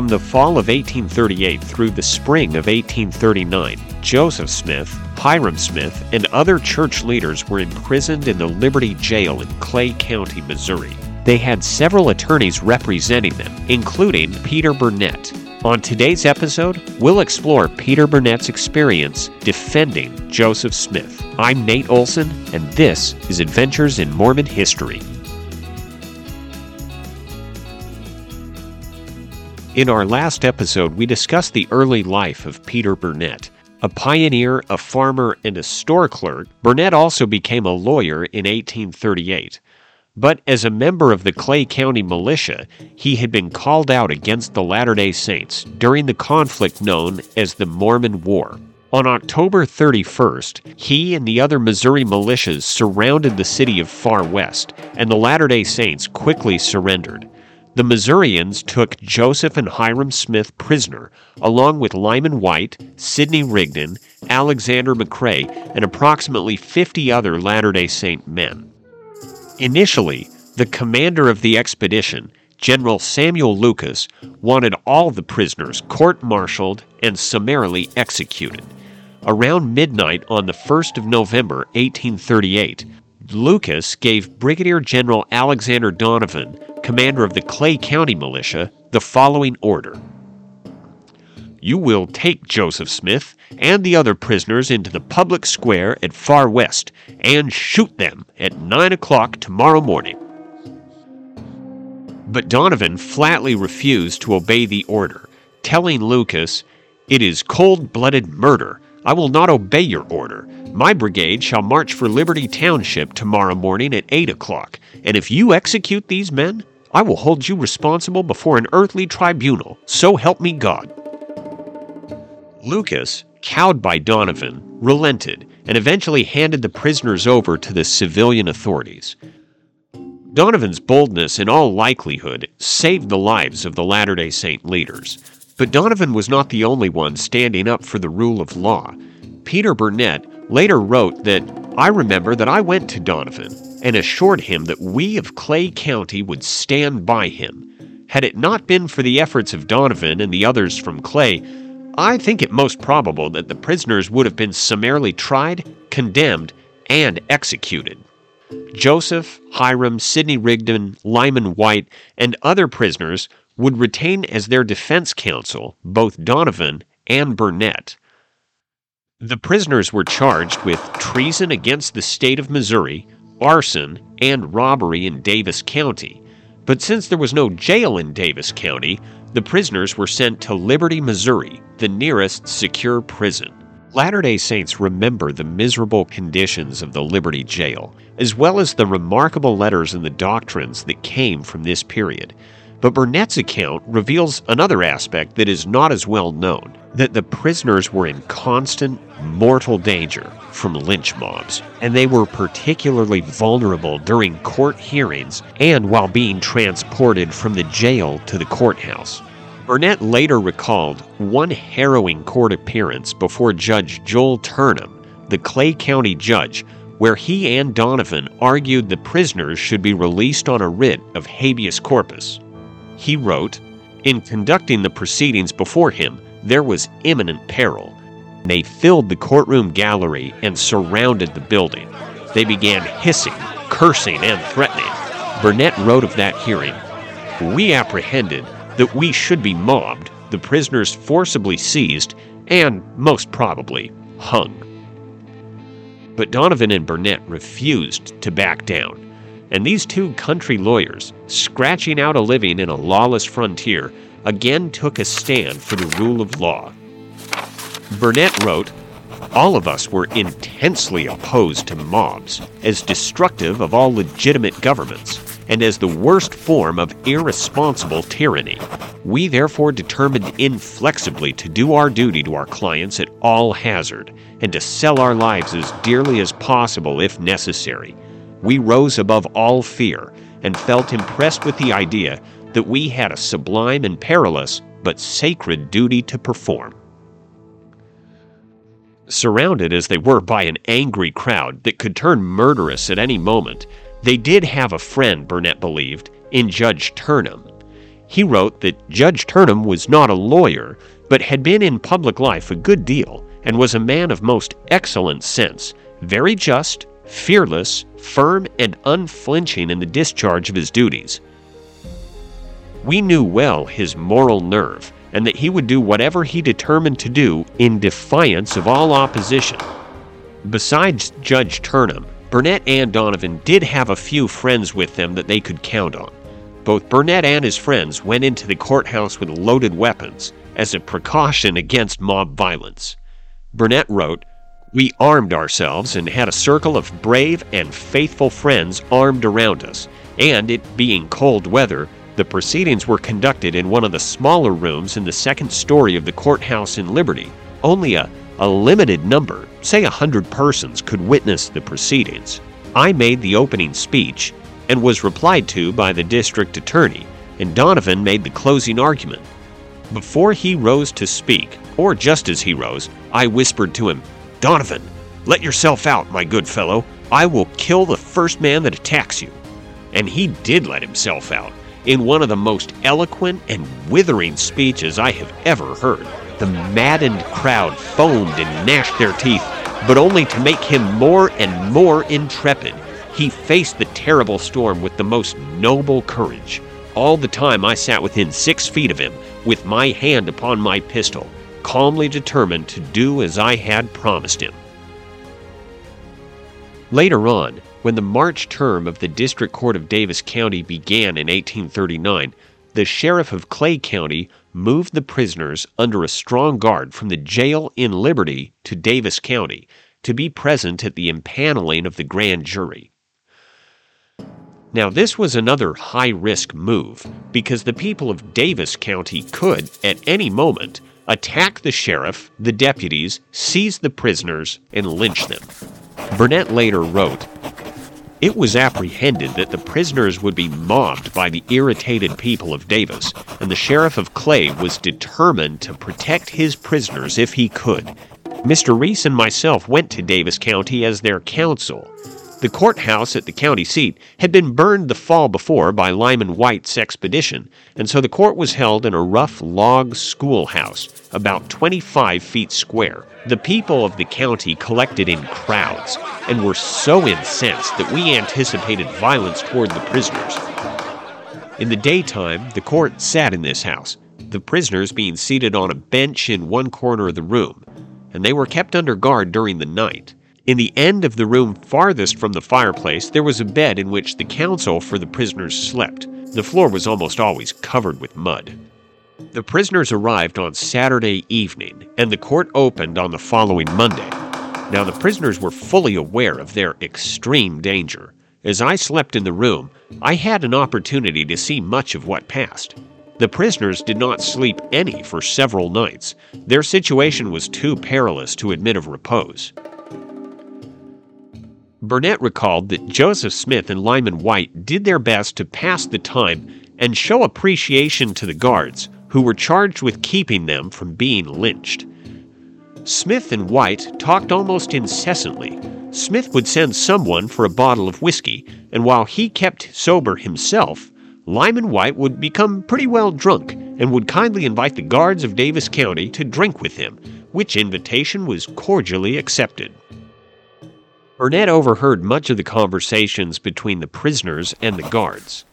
From the fall of 1838 through the spring of 1839, Joseph Smith, Hyrum Smith, and other church leaders were imprisoned in the Liberty Jail in Clay County, Missouri. They had several attorneys representing them, including Peter Burnett. On today's episode, we'll explore Peter Burnett's experience defending Joseph Smith. I'm Nate Olson, and this is Adventures in Mormon History. In our last episode, we discussed the early life of Peter Burnett. A pioneer, a farmer, and a store clerk, Burnett also became a lawyer in 1838. But as a member of the Clay County militia, he had been called out against the Latter day Saints during the conflict known as the Mormon War. On October 31st, he and the other Missouri militias surrounded the city of Far West, and the Latter day Saints quickly surrendered. The Missourians took Joseph and Hyrum Smith prisoner, along with Lyman Wight, Sidney Rigdon, Alexander McRae, and approximately 50 other Latter day Saint men. Initially, the commander of the expedition, General Samuel Lucas, wanted all the prisoners court martialed and summarily executed. Around midnight on the 1st of November, 1838, Lucas gave Brigadier General Alexander Doniphan, commander of the Clay County Militia, the following order You will take Joseph Smith and the other prisoners into the public square at Far West and shoot them at 9 o'clock tomorrow morning. But Doniphan flatly refused to obey the order, telling Lucas, It is cold blooded murder. I will not obey your order. My brigade shall march for Liberty Township tomorrow morning at 8 o'clock, and if you execute these men, I will hold you responsible before an earthly tribunal. So help me God. Lucas, cowed by Doniphan, relented and eventually handed the prisoners over to the civilian authorities. Doniphan's boldness, in all likelihood, saved the lives of the Latter day Saint leaders. But Doniphan was not the only one standing up for the rule of law. Peter Burnett later wrote that I remember that I went to Doniphan and assured him that we of Clay County would stand by him. Had it not been for the efforts of Doniphan and the others from Clay, I think it most probable that the prisoners would have been summarily tried, condemned, and executed. Joseph, Hyrum, Sidney Rigdon, Lyman Wight, and other prisoners would retain as their defense counsel both Doniphan and Burnett. The prisoners were charged with treason against the state of Missouri, arson, and robbery in Daviess County. But since there was no jail in Daviess County, the prisoners were sent to Liberty, Missouri, the nearest secure prison. Latter day Saints remember the miserable conditions of the Liberty jail, as well as the remarkable letters and the doctrines that came from this period. But Burnett's account reveals another aspect that is not as well known that the prisoners were in constant mortal danger from lynch mobs, and they were particularly vulnerable during court hearings and while being transported from the jail to the courthouse. Burnett later recalled one harrowing court appearance before Judge Joel Turnham, the Clay County judge, where he and Doniphan argued the prisoners should be released on a writ of habeas corpus. He wrote, In conducting the proceedings before him, there was imminent peril. They filled the courtroom gallery and surrounded the building. They began hissing, cursing, and threatening. Burnett wrote of that hearing We apprehended that we should be mobbed, the prisoners forcibly seized, and, most probably, hung. But Doniphan and Burnett refused to back down and these two country lawyers, scratching out a living in a lawless frontier, again took a stand for the rule of law. Burnett wrote, All of us were intensely opposed to mobs, as destructive of all legitimate governments, and as the worst form of irresponsible tyranny. We therefore determined inflexibly to do our duty to our clients at all hazard, and to sell our lives as dearly as possible if necessary we rose above all fear and felt impressed with the idea that we had a sublime and perilous but sacred duty to perform. Surrounded as they were by an angry crowd that could turn murderous at any moment, they did have a friend, Burnett believed, in Judge Turnham. He wrote that Judge Turnham was not a lawyer, but had been in public life a good deal and was a man of most excellent sense, very just, fearless, firm, and unflinching in the discharge of his duties. We knew well his moral nerve, and that he would do whatever he determined to do in defiance of all opposition. Besides Judge Turnham, Burnett and Doniphan did have a few friends with them that they could count on. Both Burnett and his friends went into the courthouse with loaded weapons as a precaution against mob violence. Burnett wrote, We armed ourselves and had a circle of brave and faithful friends armed around us, and it being cold weather, the proceedings were conducted in one of the smaller rooms in the second story of the courthouse in Liberty. Only a, a limited number, say a hundred persons, could witness the proceedings. I made the opening speech and was replied to by the district attorney, and Doniphan made the closing argument. Before he rose to speak, or just as he rose, I whispered to him, Doniphan, let yourself out, my good fellow. I will kill the first man that attacks you. And he did let himself out in one of the most eloquent and withering speeches I have ever heard. The maddened crowd foamed and gnashed their teeth, but only to make him more and more intrepid. He faced the terrible storm with the most noble courage. All the time I sat within six feet of him, with my hand upon my pistol, calmly determined to do as I had promised him. Later on, when the March term of the District Court of Daviess County began in 1839, the sheriff of Clay County moved the prisoners under a strong guard from the jail in Liberty to Daviess County to be present at the impaneling of the grand jury. Now, this was another high risk move because the people of Daviess County could, at any moment, attack the sheriff, the deputies, seize the prisoners, and lynch them. Burnett later wrote it was apprehended that the prisoners would be mobbed by the irritated people of Daviess, and the sheriff of Clay was determined to protect his prisoners if he could. Mr. Reese and myself went to Daviess County as their counsel. The courthouse at the county seat had been burned the fall before by Lyman Wight's expedition, and so the court was held in a rough log schoolhouse, about 25 feet square. The people of the county collected in crowds and were so incensed that we anticipated violence toward the prisoners. In the daytime, the court sat in this house, the prisoners being seated on a bench in one corner of the room, and they were kept under guard during the night. In the end of the room farthest from the fireplace, there was a bed in which the counsel for the prisoners slept. The floor was almost always covered with mud. The prisoners arrived on Saturday evening, and the court opened on the following Monday. Now, the prisoners were fully aware of their extreme danger. As I slept in the room, I had an opportunity to see much of what passed. The prisoners did not sleep any for several nights. Their situation was too perilous to admit of repose. Burnett recalled that Joseph Smith and Lyman Wight did their best to pass the time and show appreciation to the guards, who were charged with keeping them from being lynched. Smith and Wight talked almost incessantly. Smith would send someone for a bottle of whiskey, and while he kept sober himself, Lyman Wight would become pretty well drunk and would kindly invite the guards of Daviess County to drink with him, which invitation was cordially accepted. Burnett overheard much of the conversations between the prisoners and the guards.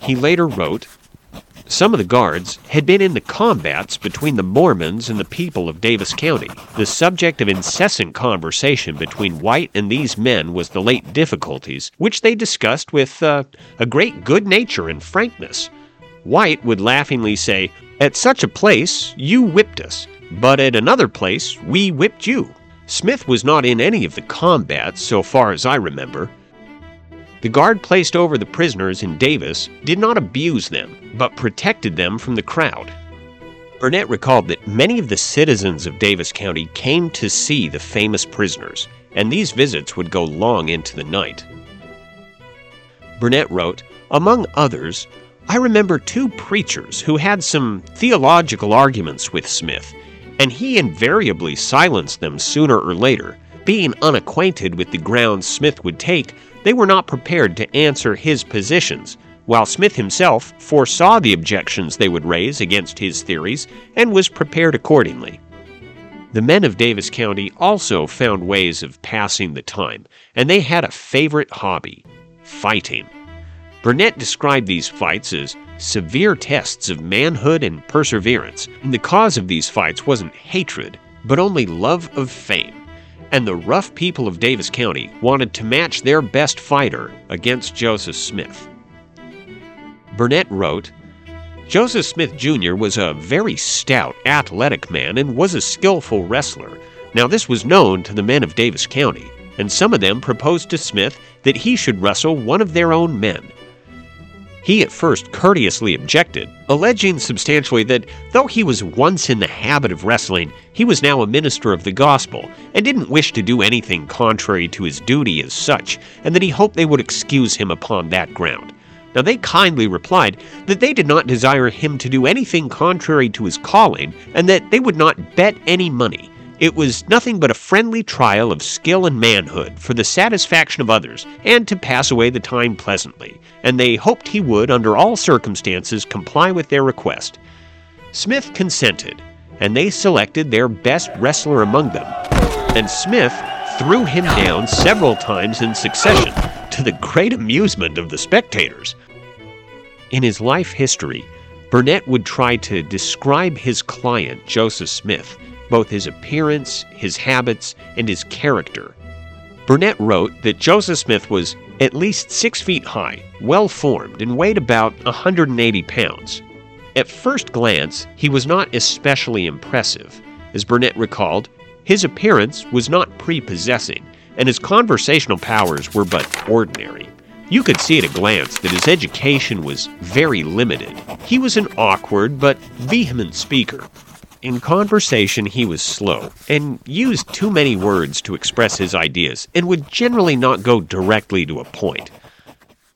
He later wrote Some of the guards had been in the combats between the Mormons and the people of Daviess County. The subject of incessant conversation between Wight and these men was the late difficulties, which they discussed with uh, a great good nature and frankness. Wight would laughingly say, At such a place, you whipped us, but at another place, we whipped you. Smith was not in any of the combats, so far as I remember. The guard placed over the prisoners in Daviess did not abuse them, but protected them from the crowd. Burnett recalled that many of the citizens of Daviess County came to see the famous prisoners, and these visits would go long into the night. Burnett wrote, Among others, I remember two preachers who had some theological arguments with Smith and he invariably silenced them sooner or later. Being unacquainted with the grounds Smith would take, they were not prepared to answer his positions, while Smith himself foresaw the objections they would raise against his theories and was prepared accordingly. The men of Daviess County also found ways of passing the time, and they had a favorite hobby fighting. Burnett described these fights as severe tests of manhood and perseverance, and the cause of these fights wasn't hatred, but only love of fame. And the rough people of Daviess County wanted to match their best fighter against Joseph Smith. Burnett wrote, Joseph Smith Jr. was a very stout, athletic man and was a skillful wrestler. Now, this was known to the men of Daviess County, and some of them proposed to Smith that he should wrestle one of their own men. He at first courteously objected, alleging substantially that though he was once in the habit of wrestling, he was now a minister of the gospel and didn't wish to do anything contrary to his duty as such, and that he hoped they would excuse him upon that ground. Now they kindly replied that they did not desire him to do anything contrary to his calling, and that they would not bet any money. It was nothing but a friendly trial of skill and manhood for the satisfaction of others, and to pass away the time pleasantly, and they hoped he would, under all circumstances, comply with their request. Smith consented, and they selected their best wrestler among them, and Smith threw him down several times in succession, to the great amusement of the spectators. In his life history, Burnett would try to describe his client, Joseph Smith, both his appearance, his habits, and his character. Burnett wrote that Joseph Smith was at least six feet high, well formed, and weighed about 180 pounds. At first glance, he was not especially impressive. As Burnett recalled, his appearance was not prepossessing, and his conversational powers were but ordinary. You could see at a glance that his education was very limited. He was an awkward but vehement speaker. In conversation, he was slow and used too many words to express his ideas and would generally not go directly to a point.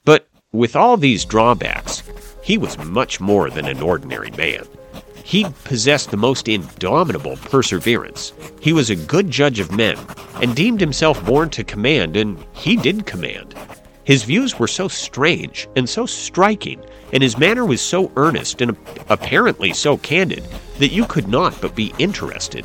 But with all these drawbacks, he was much more than an ordinary man. He possessed the most indomitable perseverance. He was a good judge of men and deemed himself born to command, and he did command. His views were so strange and so striking, and his manner was so earnest and apparently so candid that you could not but be interested.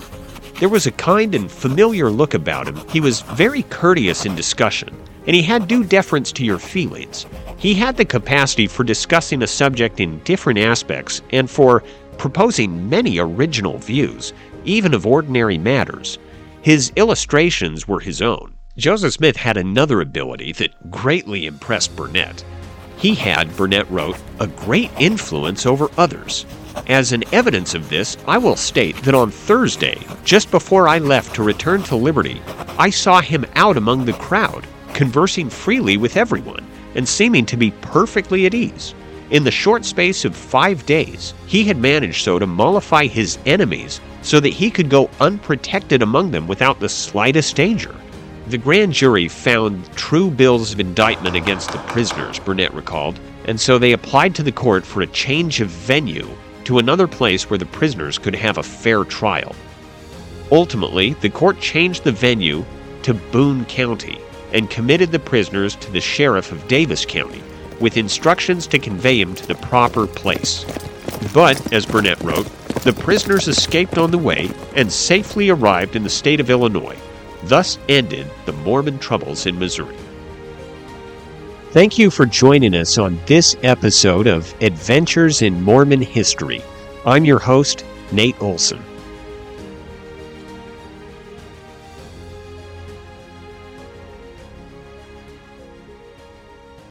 There was a kind and familiar look about him. He was very courteous in discussion, and he had due deference to your feelings. He had the capacity for discussing a subject in different aspects and for proposing many original views, even of ordinary matters. His illustrations were his own. Joseph Smith had another ability that greatly impressed Burnett. He had, Burnett wrote, a great influence over others. As an evidence of this, I will state that on Thursday, just before I left to return to Liberty, I saw him out among the crowd, conversing freely with everyone, and seeming to be perfectly at ease. In the short space of five days, he had managed so to mollify his enemies so that he could go unprotected among them without the slightest danger. The grand jury found true bills of indictment against the prisoners, Burnett recalled, and so they applied to the court for a change of venue to another place where the prisoners could have a fair trial. Ultimately, the court changed the venue to Boone County and committed the prisoners to the sheriff of Daviess County, with instructions to convey him to the proper place. But, as Burnett wrote, the prisoners escaped on the way and safely arrived in the state of Illinois. Thus ended the Mormon troubles in Missouri. Thank you for joining us on this episode of Adventures in Mormon History. I'm your host, Nate Olson.